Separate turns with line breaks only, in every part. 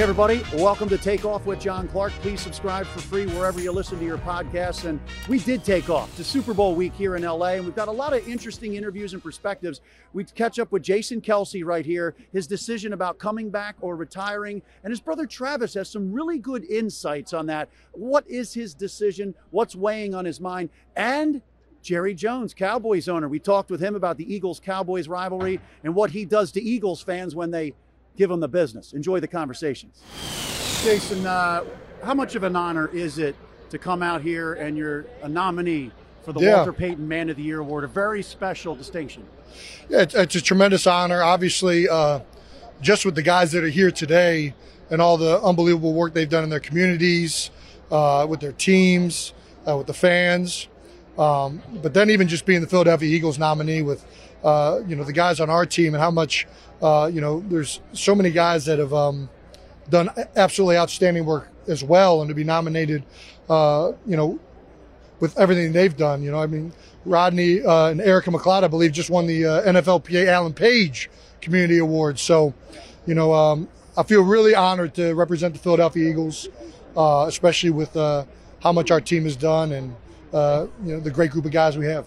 Hey, everybody, welcome to Take Off with John Clark. Please subscribe for free wherever you listen to your podcasts. And we did take off to Super Bowl week here in LA, and we've got a lot of interesting interviews and perspectives. We catch up with Jason Kelce right here, his decision about coming back or retiring, and his brother Travis has some really good insights on that. What is his decision? What's weighing on his mind? And Jerry Jones, Cowboys owner. We talked with him about the Eagles Cowboys rivalry and what he does to Eagles fans when they give them the business. Enjoy the conversations. Jason, uh, how much of an honor is it to come out here and you're a nominee for the
Yeah.
Walter Payton Man of the Year award? A very special distinction.
Yeah, it's, it's a tremendous honor. Obviously, uh, just with the guys that are here today and all the unbelievable work they've done in their communities, uh, with their teams, uh, with the fans. Um, but then even just being the Philadelphia Eagles nominee with, uh, you know, the guys on our team and how much, uh, you know, there's so many guys that have um, done absolutely outstanding work as well, and to be nominated, uh, you know, with everything they've done. You know, I mean, Rodney uh, and Erica McLeod, I believe, just won the uh, NFLPA Alan Page Community Award. So, you know, um, I feel really honored to represent the Philadelphia Eagles, uh, especially with how much our team has done and you know the great group of guys we have.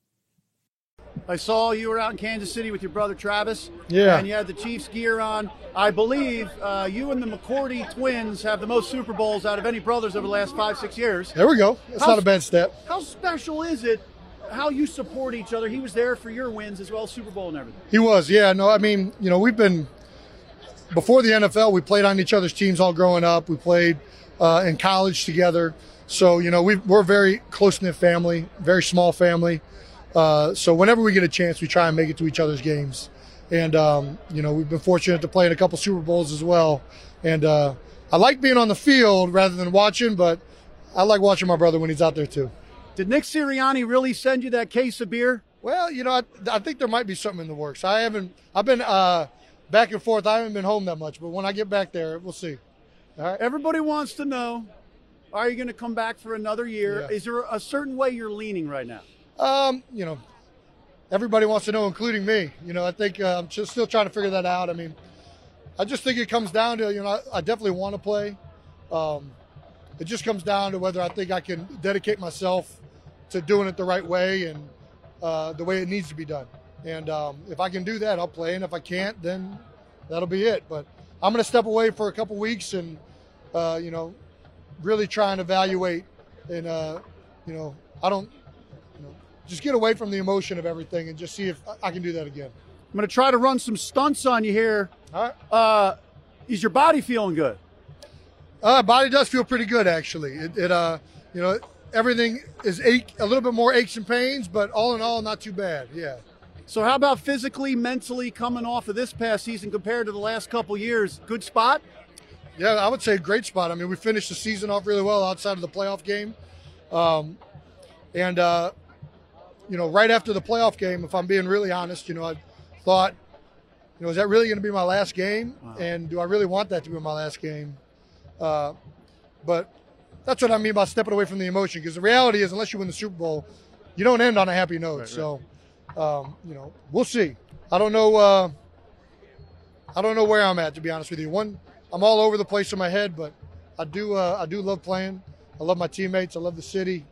I saw you were out in Kansas City with your brother Travis.
Yeah.
And you had the Chiefs gear on. I believe uh, you and the McCourty twins have the most Super Bowls out of any brothers over the last five, six years.
There we go. That's
How's-
not a bad step.
How special is it how you support each other? He was there for your wins as well as Super Bowl and everything.
He was, yeah. No, I mean, you know, we've been before the NFL. We played on each other's teams all growing up. We played uh, in college together. So you know, we we're a very close knit family, very small family. Uh, so whenever we get a chance, we try and make it to each other's games. And um, you know, we've been fortunate to play in a couple Super Bowls as well. And uh, I like being on the field rather than watching, but I like watching my brother when he's out there too.
Did Nick Sirianni really send you that case of beer?
Well, you know, I, I think there might be something in the works. I haven't. I've been uh, back and forth. I haven't been home that much, but when I get back there, we'll see. All right.
Everybody wants to know are you going to come back for another year?
Yeah.
Is there a certain way you're leaning right now?
Um, you know, everybody wants to know, including me. You know, I think uh, I'm just still trying to figure that out. I mean, I just think it comes down to you know, I, I definitely want to play. Um, it just comes down to whether I think I can dedicate myself to doing it the right way and uh, the way it needs to be done. And um, if I can do that, I'll play. And if I can't, then that'll be it. But I'm going to step away for a couple weeks and, uh, you know, really try and evaluate. And, uh, you know, I don't, just get away from the emotion of everything and just see if I- can do that again.
I'm going to try to run some stunts on you here.
All right.
Uh, is your body feeling good?
Uh, body does feel pretty good actually. It, it uh, you know, everything is ache, a little bit more aches and pains, but all in all, not too bad. Yeah.
So, how about physically, mentally coming off of this past season compared to the last couple years? Good spot?
Yeah, I would say great spot. I mean, we finished the season off really well outside of the playoff game. Um, and, uh, you know, right after the playoff game, if I'm being really honest, you know, I thought, you know, is that really going to be my last game? And do I really want that to be my last game? Uh, but that's what I mean by stepping away from the emotion because the reality is, unless you win the Super Bowl, you don't end on a happy note. So, um, you know, we'll see. I don't know. Uh, I don't know where I'm at to be honest with you. One, I'm all over the place in my head, but I do. Uh, I do love playing. I love my teammates. I love the city.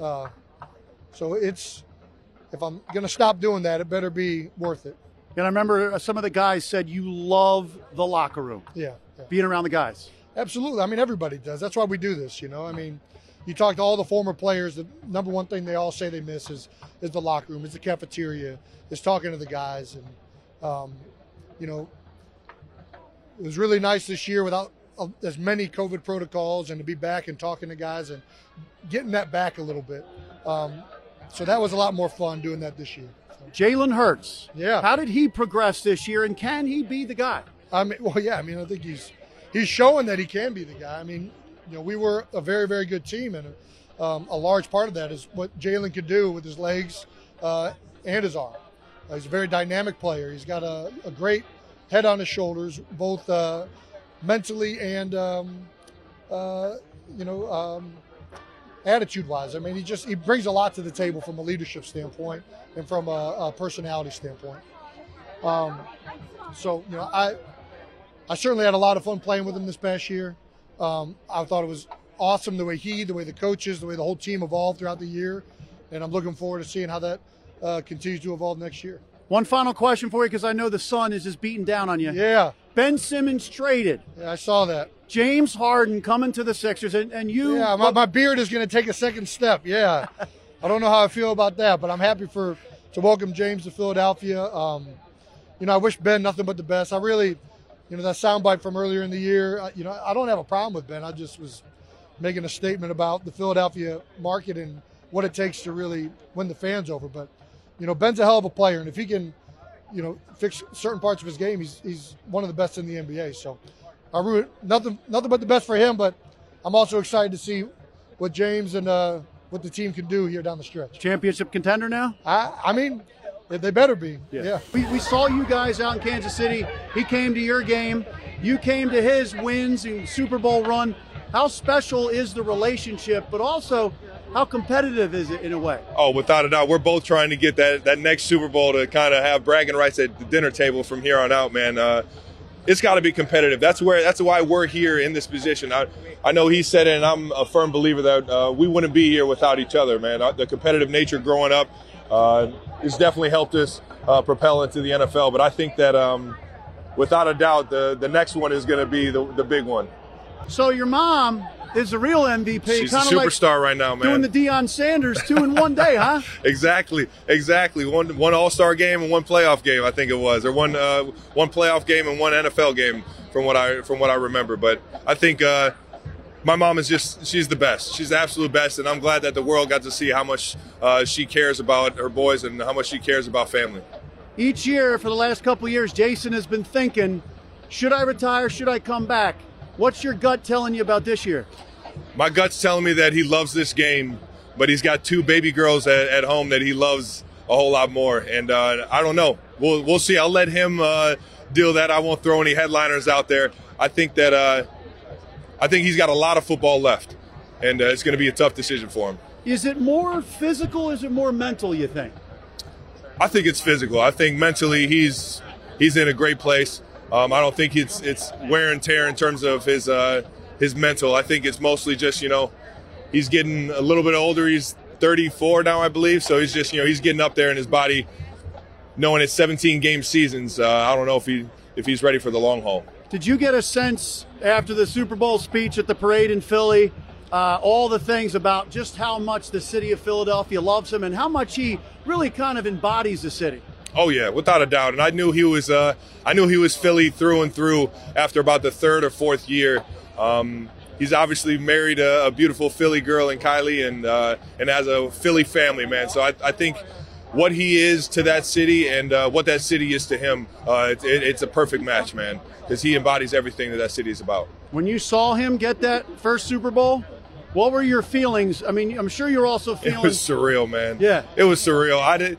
Uh, so it's if I'm gonna stop doing that, it better be worth it.
And I remember uh, some of the guys said you love the locker room,
Yeah. yeah.
being around the guys.
Absolutely. I mean, everybody does. That's why we do this. You know. I mean, you talk to all the former players. The number one thing they all say they miss is is the locker room, is the cafeteria, is talking to the guys, and um, you know, it was really nice this year without uh, as many COVID protocols and to be back and talking to guys and getting that back a little bit. Um, so that was a lot more fun doing that this year.
Jalen Hurts.
Yeah.
How did he progress this year, and can he be the guy?
I mean, well, yeah. I mean, I think he's he's showing that he can be the guy. I mean, you know, we were a very very good team, and um, a large part of that is what Jalen could do with his legs uh, and his arm. Uh, he's a very dynamic player. He's got a, a great head on his shoulders, both uh, mentally and um, uh, you know um, attitude-wise. I mean, he just he brings a lot to the table from a leadership standpoint and from a, a personality standpoint. Um, so you know, I I certainly had a lot of fun playing with him this past year. Um, I thought it was awesome the way he, the way the coaches, the way the whole team evolved throughout the year, and I'm looking forward to seeing how that uh, continues to evolve next year.
One final question for you because I know the sun is just beating down on you.
Yeah.
Ben Simmons traded.
Yeah, I saw that.
James Harden coming to the Sixers, and, and you.
Yeah, my, my beard is going to take a second step. Yeah. I don't know how I feel about that, but I'm happy for to welcome James to Philadelphia. Um, you know, I wish Ben nothing but the best. I really, you know, that soundbite from earlier in the year, you know, I don't have a problem with Ben. I just was making a statement about the Philadelphia market and what it takes to really win the fans over. But you know, Ben's a hell of a player, and if he can, you know, fix certain parts of his game, he's he's one of the best in the NBA. So I root nothing nothing but the best for him. But I'm also excited to see what James and uh, what the team can do here down the stretch.
Championship contender now?
I I mean, they better be. Yeah. yeah.
We, we saw you guys out in Kansas City. He came to your game. You came to his wins and Super Bowl run. How special is the relationship, but also how competitive is it in a way?
Oh, without a doubt, we're both trying to get that that next Super Bowl to kind of have bragging rights at the dinner table from here on out, man. Uh, it's got to be competitive. That's where that's why we're here in this position. I, I know he said it, and I'm a firm believer that uh, we wouldn't be here without each other, man. Uh, the competitive nature growing up uh, has definitely helped us uh, propel into the NFL. But I think that um, without a doubt, the the next one is going to be the the big one.
So your mom is the real MVP.
She's a superstar
like
right now, man.
Doing the Deion Sanders two in one day, huh?
exactly, exactly. One one All Star game and one playoff game, I think it was, or one uh, one playoff game and one NFL game, from what I from what I remember. But I think uh, my mom is just she's the best. She's the absolute best, and I'm glad that the world got to see how much uh, she cares about her boys and how much she cares about family.
Each year for the last couple years, Jason has been thinking, should I retire? Should I come back? What's your gut telling you about this year?
My gut's telling me that he loves this game, but he's got two baby girls at, at home that he loves a whole lot more. And uh, I don't know. We'll we'll see. I'll let him uh, deal that. I won't throw any headliners out there. I think that uh, I think he's got a lot of football left, and uh, it's going to be a tough decision for him.
Is it more physical? Is it more mental? You think?
I think it's physical. I think mentally he's he's in a great place. Um, I don't think it's it's wear and tear in terms of his uh, his mental. I think it's mostly just you know he's getting a little bit older. He's 34 now, I believe. So he's just you know he's getting up there in his body, knowing it's 17 game seasons. Uh, I don't know if he if he's ready for the long haul.
Did you get a sense after the Super Bowl speech at the parade in Philly? Uh, all the things about just how much the city of Philadelphia loves him and how much he really kind of embodies the city.
Oh yeah, without a doubt. And I knew he was uh, I knew he was Philly through and through after about the third or fourth year. Um, he's obviously married a, a, beautiful Philly girl in Kylie, and uh, and has a Philly family, man. So I, I, think what he is to that city and uh, what that city is to him, uh, it, it, it's a perfect match, man, because he embodies everything that that city is about.
When you saw him get that first Super Bowl, what were your feelings? I mean, I'm sure you're also feeling.
It was surreal, man.
Yeah,
it was surreal. I did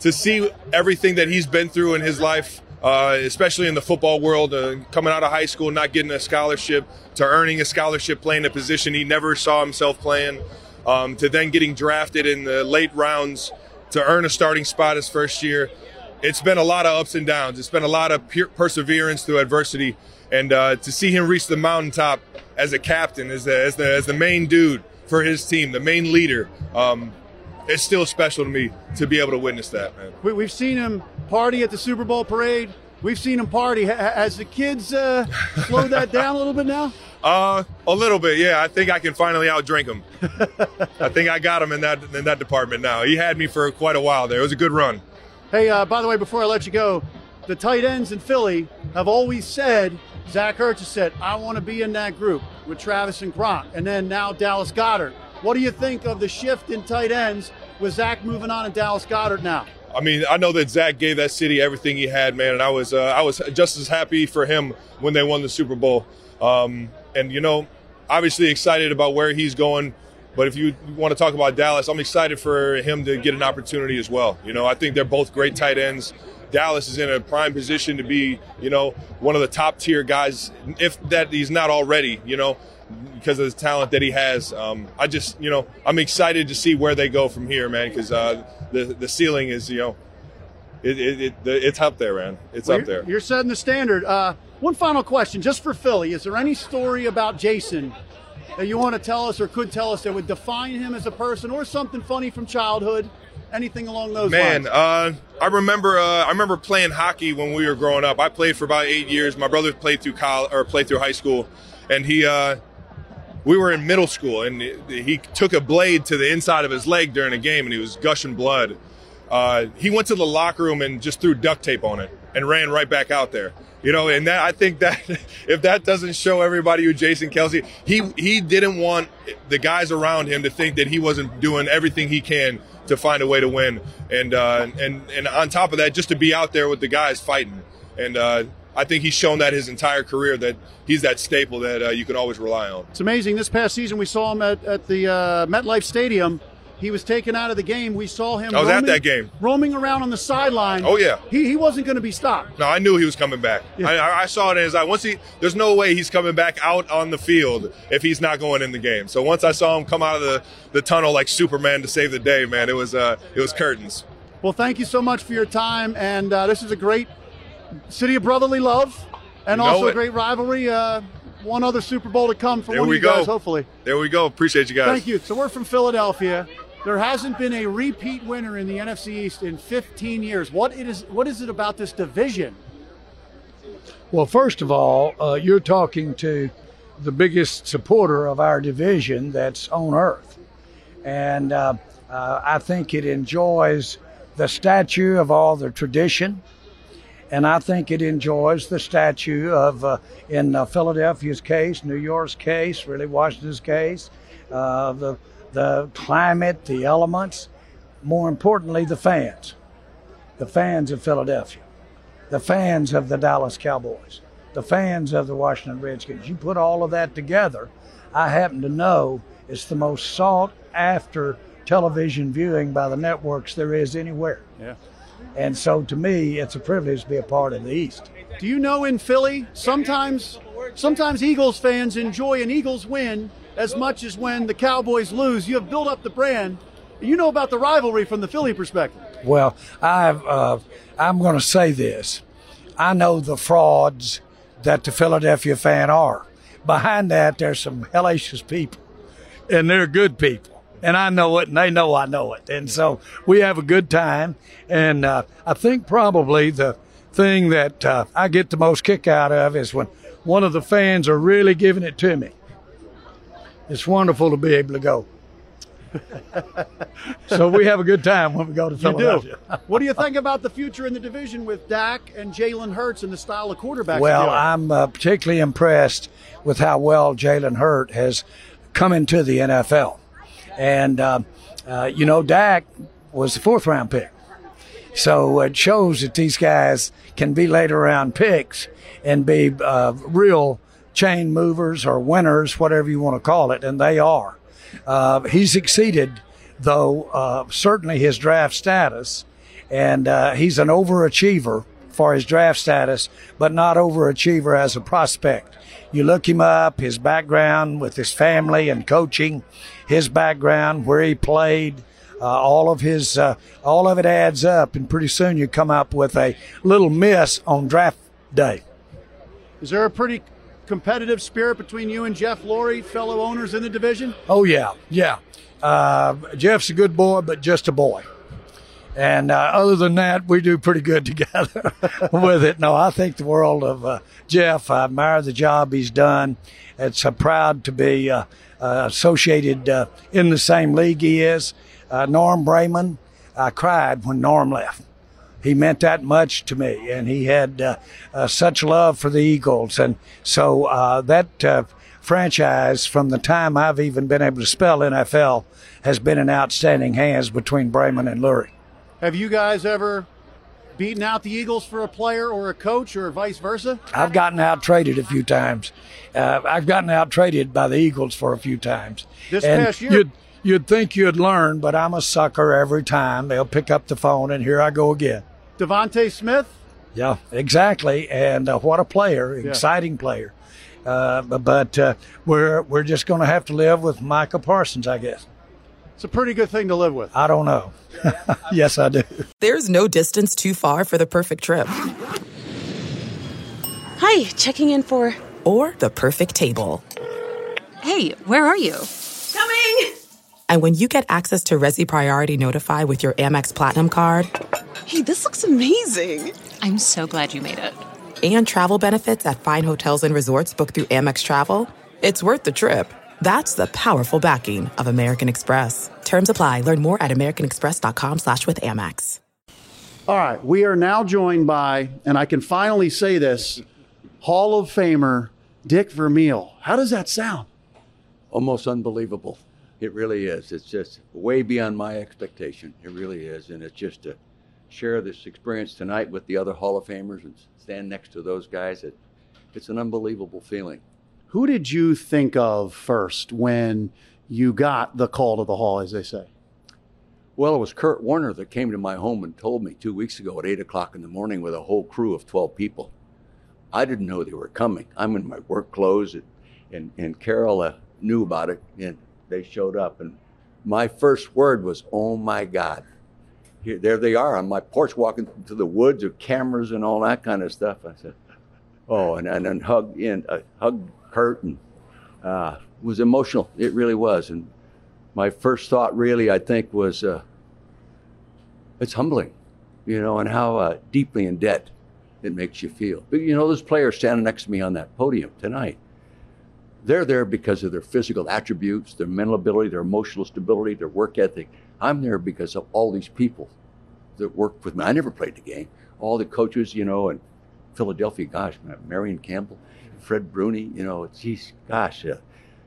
to see everything that he's been through in his life, uh, especially in the football world, uh, coming out of high school, not getting a scholarship, to earning a scholarship, playing a position he never saw himself playing, um, to then getting drafted in the late rounds to earn a starting spot his first year. It's been a lot of ups and downs. It's been a lot of perseverance through adversity, and uh, to see him reach the mountaintop as a captain, as the, as the, as the main dude for his team, the main leader. Um, it's still special to me to be able to witness that, man.
We, have seen him party at the Super Bowl parade. We've seen him party. Has the kids uh, slowed that down a little bit now?
Uh, a little bit, yeah. I think I can finally outdrink him. I think I got him in that in that department now. He had me for quite a while there. It was a good run.
Hey, uh, by the way, before I let you go, the tight ends in Philly have always said, Zach Ertz has said, I want to be in that group with Travis and Gronk, and then now Dallas Goedert. What do you think of the shift in tight ends with Zach moving on and Dallas Goedert now?
I mean, I know that Zach gave that city everything he had, man, and I was uh, I was just as happy for him when they won the Super Bowl. Um, and you know, obviously excited about where he's going But if you want to talk about Dallas, I'm excited for him to get an opportunity as well. You know, I think they're both great tight ends. Dallas is in a prime position to be, you know, one of the top tier guys, if that he's not already, you know, because of the talent that he has. Um, I just, you know, I'm excited to see where they go from here, man, because uh, the the ceiling is, you know, it, it, it, it's up there, man. It's
Well,
up there.
You're, setting the standard. Uh, one final question, just for Philly: Is there any story about Jason that you want to tell us or could tell us that would define him as a person, or something funny from childhood? Anything along those
Man,
lines?
uh, I remember uh, I remember playing hockey when we were growing up. I played for about eight years. My brother played through college or played through high school, and he uh, we were in middle school, and he took a blade to the inside of his leg during a game, and he was gushing blood. Uh, he went to the locker room and just threw duct tape on it and ran right back out there. You know, and that I think that if that doesn't show everybody who Jason Kelce, he he didn't want the guys around him to think that he wasn't doing everything he can to find a way to win, and uh, and and on top of that, just to be out there with the guys fighting, and uh, I think he's shown that his entire career that he's that staple that uh, you can always rely on.
It's amazing. This past season, we saw him at, at the uh, MetLife Stadium. He was taken out of the game. We saw him.
I was at
roaming-
that game.
roaming around on the sideline.
Oh, yeah.
he he wasn't going to be stopped.
No, I knew he was coming back.
Yeah.
I, I- I saw it in his eye. Once he, there's no way he's coming back out on the field if he's not going in the game. So once I saw him come out of the, the tunnel like Superman to save the day, man, it was uh, it was curtains.
Well, thank you so much for your time, and uh, this is a great city of brotherly love, and
You know
also a
it.
great rivalry. Uh, one other Super Bowl to come for
There
one of
we
you guys, hopefully.
There we go. Appreciate you guys.
Thank you. So we're from Philadelphia. There hasn't been a repeat winner in the NFC East in 15 years. What it is? What is it about this division?
Well, first of all, uh, you're talking to the biggest supporter of our division that's on earth. And uh, uh, I think it enjoys the statue of all the tradition. And I think it enjoys the statue of, uh, in uh, Philadelphia's case, New York's case, really Washington's case, uh, the, the climate, the elements, more importantly, the fans, the fans of Philadelphia the fans of the Dallas Cowboys, the fans of the Washington Redskins. You put all of that together, I happen to know it's the most sought after television viewing by the networks there is anywhere.
Yeah.
And so to me, it's a privilege to be a part of the East.
Do you know in Philly sometimes sometimes Eagles fans enjoy an Eagles win as much as when the Cowboys lose. You have built up the brand. You know about the rivalry from the Philly perspective.
Well, I've, uh, I'm going to say this. I know the frauds that the Philadelphia fan are. Behind that, there's some hellacious people, and they're good people. And I know it, and they know I know it. And so we have a good time. And uh, I think probably the thing that uh, I get the most kick out of is when one of the fans are really giving it to me. It's wonderful to be able to go. so we have a good time when we go to
You
Philadelphia.
do. what do you think about the future in the division with Dak and Jalen Hurts and the style of quarterbacks?
Well. I'm uh, particularly impressed with how well Jalen Hurt has come into the NFL. And, uh, uh, you know, Dak was the fourth round pick. So it shows that these guys can be later round picks and be uh, real chain movers or winners, whatever you want to call it, and they are. Uh, he's exceeded, though, uh, certainly his draft status, and uh, he's an overachiever for his draft status, but not overachiever as a prospect. You look him up, his background with his family and coaching, his background, where he played, uh, all of his, uh, all of it adds up, and pretty soon you come up with a little miss on draft day.
Is there a pretty competitive spirit between you and Jeff Lurie, fellow owners in the division?
Oh yeah, yeah. Uh, Jeff's a good boy, but just a boy. And uh, other than that, we do pretty good together with it. No, I think the world of uh, Jeff. I admire the job he's done. It's uh, proud to be uh, uh, associated uh, in the same league he is. Norm Braman, I cried when Norm left. He meant that much to me, and he had such love for the Eagles. And so that franchise, from the time I've even been able to spell NFL, has been in outstanding hands between Braman and Lurie.
Have you guys ever beaten out the Eagles for a player or a coach or vice versa?
I've gotten out traded a few times. Uh, I've gotten out traded by the Eagles for a few times.
This
And
past year-
you'd, you'd think you'd learn, but I'm a sucker every time. They'll pick up the phone, and here I go again.
DeVonta Smith.
Yeah, exactly. And uh, what a player, exciting player. Uh, but uh, we're we're just going to have to live with Micah Parsons, I guess.
It's a pretty good thing to live with.
I don't know. yes, I do.
There's no distance too far for the perfect trip.
Hi, checking in for.
Or the perfect table.
Hey, where are you?
Coming!
And when you get access to Resy Priority Notify with your Amex Platinum card.
Hey, this looks amazing! I'm so glad you made it.
And travel benefits at fine hotels and resorts booked through Amex Travel. It's worth the trip. That's the powerful backing of American Express. Terms apply. Learn more at americanexpress.com slash with Amex.
All right, we are now joined by, and I can finally say this, Hall of Famer Dick Vermeil. How does that sound?
Almost unbelievable. It really is. It's just way beyond my expectation. It really is. And it's just to share this experience tonight with the other Hall of Famers and stand next to those guys. It, it's an unbelievable feeling.
Who did you think of first when you got the call to the Hall, as they say?
Well, it was Kurt Warner that came to my home and told me two weeks ago at 8 o'clock in the morning with a whole crew of 12 people. I didn't know they were coming. I'm in my work clothes, and, and, and Carol uh, knew about it, and they showed up. And my first word was, Oh my God. Here, there they are on my porch walking through the woods with cameras and all that kind of stuff. I said, Oh, and, and, and hugged, in, uh, hugged Kurt and uh, was emotional. It really was. And my first thought, really, I think, was uh, it's humbling, you know, and how uh, deeply in debt it makes you feel. But, you know, those players standing next to me on that podium tonight, they're there because of their physical attributes, their mental ability, their emotional stability, their work ethic. I'm there because of all these people that worked with me. I never played the game. All the coaches, you know, and Philadelphia, gosh, Marion Campbell, Fred Bruney, you know, geez, gosh, uh,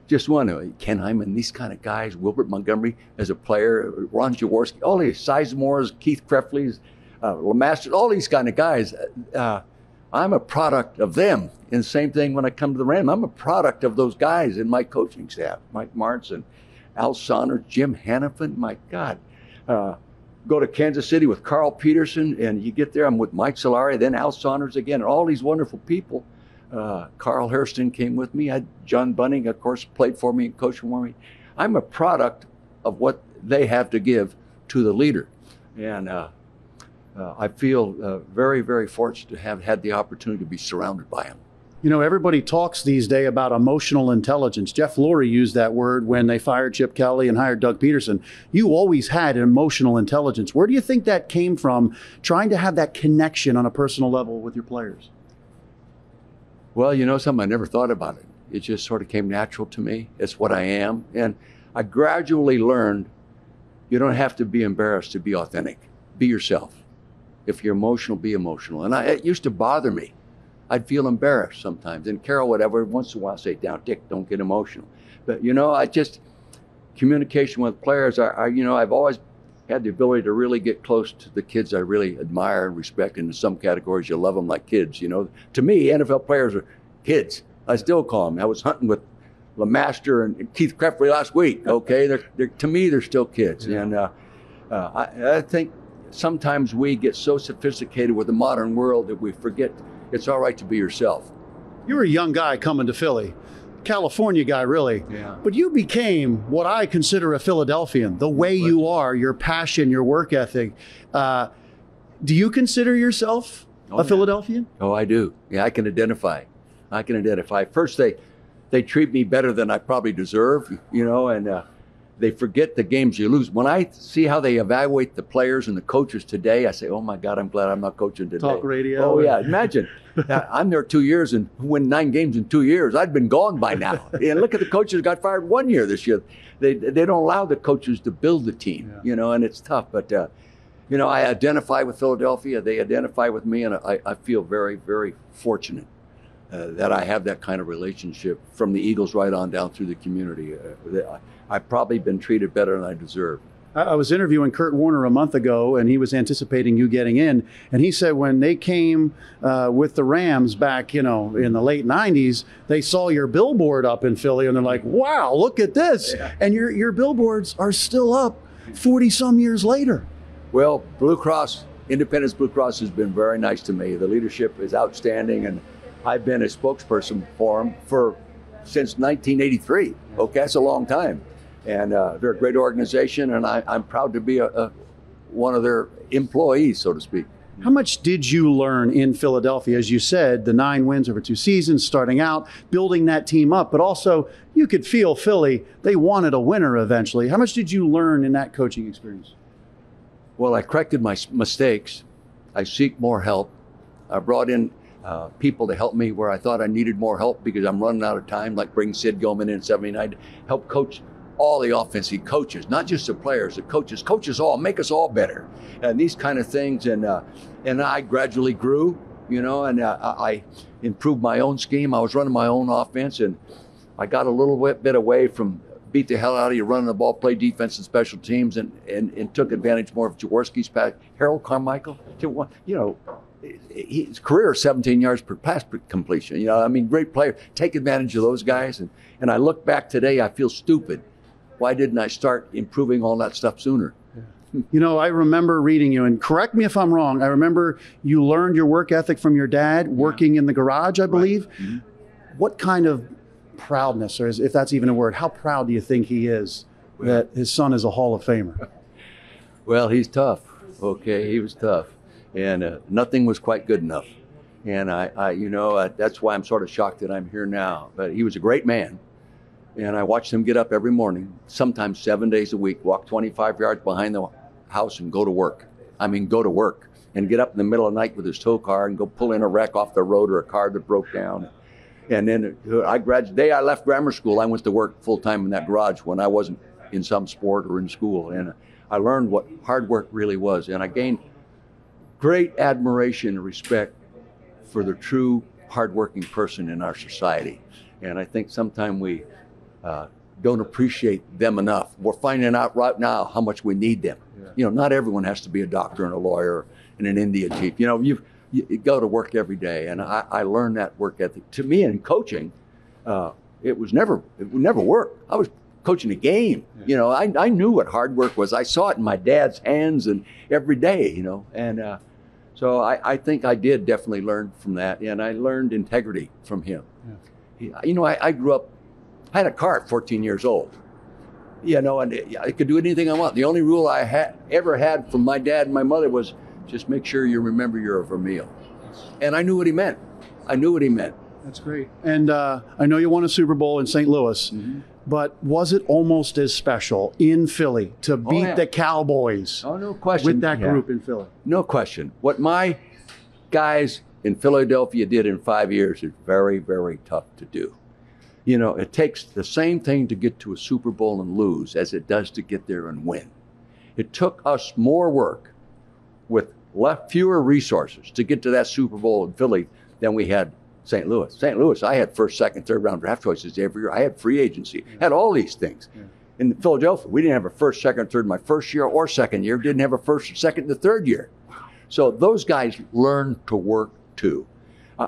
just one, uh, Ken Hyman, these kind of guys, Wilbert Montgomery as a player, Ron Jaworski, all these Sisemores, Keith Krepfle's, uh, Lemaster, all these kind of guys. Uh, I'm a product of them. And same thing when I come to the Ram. I'm a product of those guys in my coaching staff, Mike Martz Al Saunders, Jim Hanifan. My God. Uh, go to Kansas City with Carl Peterson, and you get there, I'm with Mike Solari, then Al Saunders again, and all these wonderful people. Uh, Carl Hairston came with me. I, John Bunting, of course, played for me and coached for me. I'm a product of what they have to give to the leader. And uh, uh, I feel uh, very, very fortunate to have had the opportunity to be surrounded by him.
You know, everybody talks these days about emotional intelligence. Jeff Lurie used that word when they fired Chip Kelly and hired Doug Pederson. You always had emotional intelligence. Where do you think that came from, trying to have that connection on a personal level with your players?
Well, you know something, I never thought about it. It just sort of came natural to me. It's what I am. And I gradually learned you don't have to be embarrassed to be authentic. Be yourself. If you're emotional, be emotional. And I, it used to bother me. I'd feel embarrassed sometimes. And Carol would every once in a while say, down, Dick, don't get emotional. But, you know, I just, communication with players, I, I, you know, I've always had the ability to really get close to the kids I really admire and respect. And in some categories, you love them like kids. You know, to me, NFL players are kids. I still call them. I was hunting with Lemaster and Keith Krepfle last week. Okay, they're, they're, to me, they're still kids. Yeah. And uh, uh, I, I think sometimes we get so sophisticated with the modern world that we forget it's all right to be yourself.
You were a young guy coming to Philly. California guy, really.
Yeah.
But you became what I consider a Philadelphian. The way you are, your passion, your work ethic. Uh, do you consider yourself
Oh,
a
yeah.
Philadelphian?
Oh, I do. Yeah, I can identify. I can identify. First, they they treat me better than I probably deserve, you know, and uh, they forget the games you lose. When I see how they evaluate the players and the coaches today, I say, "Oh my God, I'm glad I'm not coaching today."
Talk radio.
Oh yeah, imagine I'm there two years and win nine games in two years. I'd been gone by now. and look at the coaches got fired one year this year. They they don't allow the coaches to build the team, you know, and it's tough. But uh, you know, I identify with Philadelphia. They identify with me, and I, I feel very, very fortunate uh, that I have that kind of relationship from the Eagles right on down through the community. Uh, I, I've probably been treated better than I deserve.
I was interviewing Kurt Warner a month ago, and he was anticipating you getting in. And he said when they came uh, with the Rams back, you know, in the late '90s, they saw your billboard up in Philly, and they're like, "Wow, look at this!" Yeah. And your your billboards are still up 40 some years later.
Well, Blue Cross, Independence Blue Cross, has been very nice to me. The leadership is outstanding, and I've been a spokesperson for them for since 1983. Okay, that's a long time and uh, they're a great organization, and I, am proud to be a, a, one of their employees, so to speak.
How much did you learn in Philadelphia? As you said, the nine wins over two seasons, starting out, building that team up, but also you could feel Philly, they wanted a winner eventually. How much did you learn in that coaching experience?
Well, I corrected my mistakes. I seek more help. I brought in uh, people to help me where I thought I needed more help because I'm running out of time, like bring Sid Gilman in 79, help coach all the offensive coaches, not just the players, the coaches, coaches all make us all better, and these kind of things. And uh, and I gradually grew, you know, and uh, I improved my own scheme. I was running my own offense, and I got a little bit away from beat the hell out of you running the ball, play defense and special teams, and and, and took advantage more of Jaworski's pass. Harold Carmichael, you know, his career 17 yards per pass completion. You know, I mean, great player. Take advantage of those guys. And, and I look back today, I feel stupid why didn't I start improving all that stuff sooner?
You know, I remember reading you, and correct me if I'm wrong. I remember you learned your work ethic from your dad working yeah. in the garage, I believe. Right. Mm-hmm. What kind of proudness, or if that's even a word, how proud do you think he is well, that his son is a Hall of Famer?
Well, he's tough. Okay, he was tough, and uh, nothing was quite good enough. And I, I you know, uh, that's why I'm sort of shocked that I'm here now. But he was a great man and I watched him get up every morning, sometimes seven days a week, walk 25 yards behind the house and go to work. I mean, go to work and get up in the middle of the night with his tow car and go pull in a wreck off the road or a car that broke down. And then uh, I graduated. Day I left grammar school, I went to work full time in that garage when I wasn't in some sport or in school. And I learned what hard work really was. And I gained great admiration and respect for the true hardworking person in our society. And I think sometimes we uh, don't appreciate them enough. We're finding out right now how much we need them. Yeah. You know, not everyone has to be a doctor and a lawyer and an Indian chief. You know, you you go to work every day, and I, I learned that work ethic. To me, in coaching, uh, it was never it would never work. I was coaching a game. Yeah. You know, I, I knew what hard work was. I saw it in my dad's hands and every day. You know, and uh, so I, I think I did definitely learn from that, and I learned integrity from him. Yeah. He, you know, I, I grew up I had a car at 14 years old. You know, and I could do anything I want. The only rule I had ever had from my dad and my mother was just make sure you remember you're a Vermeil. And I knew what he meant. I knew what he meant.
That's great. And uh, I know you won a Super Bowl in St. Louis, mm-hmm. but was it almost as special in Philly to oh, beat oh, yeah. the Cowboys?
Oh, no question.
With that group yeah. in Philly?
No question. What my guys in Philadelphia did in five years is very, very tough to do. You know, it takes the same thing to get to a Super Bowl and lose as it does to get there and win. It took us more work with left fewer resources to get to that Super Bowl in Philly than we had St. Louis. St. Louis, I had first, second, third round draft choices every year. I had free agency, yeah. had all these things. Yeah. In Philadelphia, we didn't have a first, second, third my first year or second year. Didn't have a first, second, the third year. So those guys learned to work too.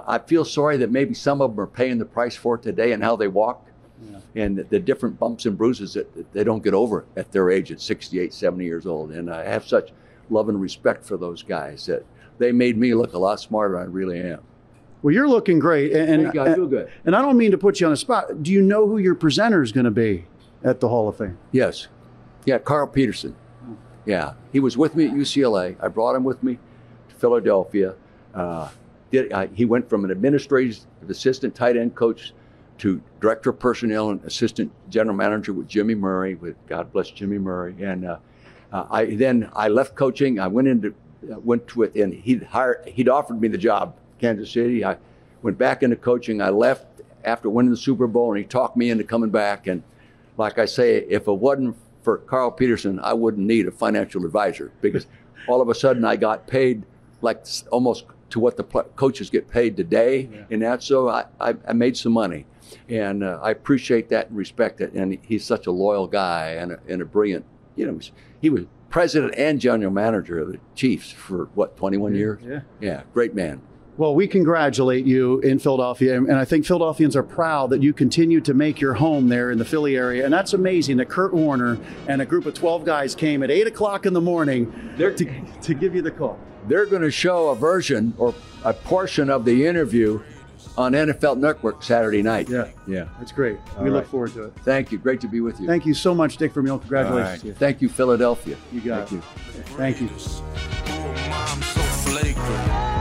I feel sorry that maybe some of them are paying the price for it today and how they walk yeah. and the different bumps and bruises that they don't get over at their age at 68, 70 years old. And I have such love and respect for those guys that they made me look a lot smarter than I really am.
Well, you're looking great, and,
and I feel good.
And I don't mean to put you on the spot. Do you know who your presenter is going to be at the Hall of Fame?
Yes, yeah, Carl Peterson. Yeah, he was with me at UCLA. I brought him with me to Philadelphia. Uh, did, uh, he went from an administrative assistant tight end coach to director of personnel and assistant general manager with Jimmy Murray. With God bless Jimmy Murray. And uh, uh, I then I left coaching. I went into uh, went to it, and he'd hired he'd offered me the job, Kansas City. I went back into coaching. I left after winning the Super Bowl, and he talked me into coming back. And like I say, if it wasn't for Carl Peterson, I wouldn't need a financial advisor because all of a sudden I got paid like almost to what the pl- coaches get paid today yeah. and that. So I, I, I, made some money. And uh, I appreciate that and respect it. And he's such a loyal guy and a, and a brilliant, you know, he was president and general manager of the Chiefs for what 21 years.
Yeah.
Yeah, great man.
Well, we congratulate you in Philadelphia, and I think Philadelphians are proud that you continue to make your home there in the Philly area, and that's amazing that Kurt Warner and a group of 12 guys came at 8 o'clock in the morning to, to give you the call.
They're going to show a version or a portion of the interview on NFL Network Saturday night.
Yeah.
Yeah.
That's great.
All
we look forward to it.
Thank you. Great to be with you.
Thank you so much, Dick Vermeil.
All
Congratulations
right.
to you.
Thank you, Philadelphia.
You got
Thank
it.
you.
Thank you.
Oh,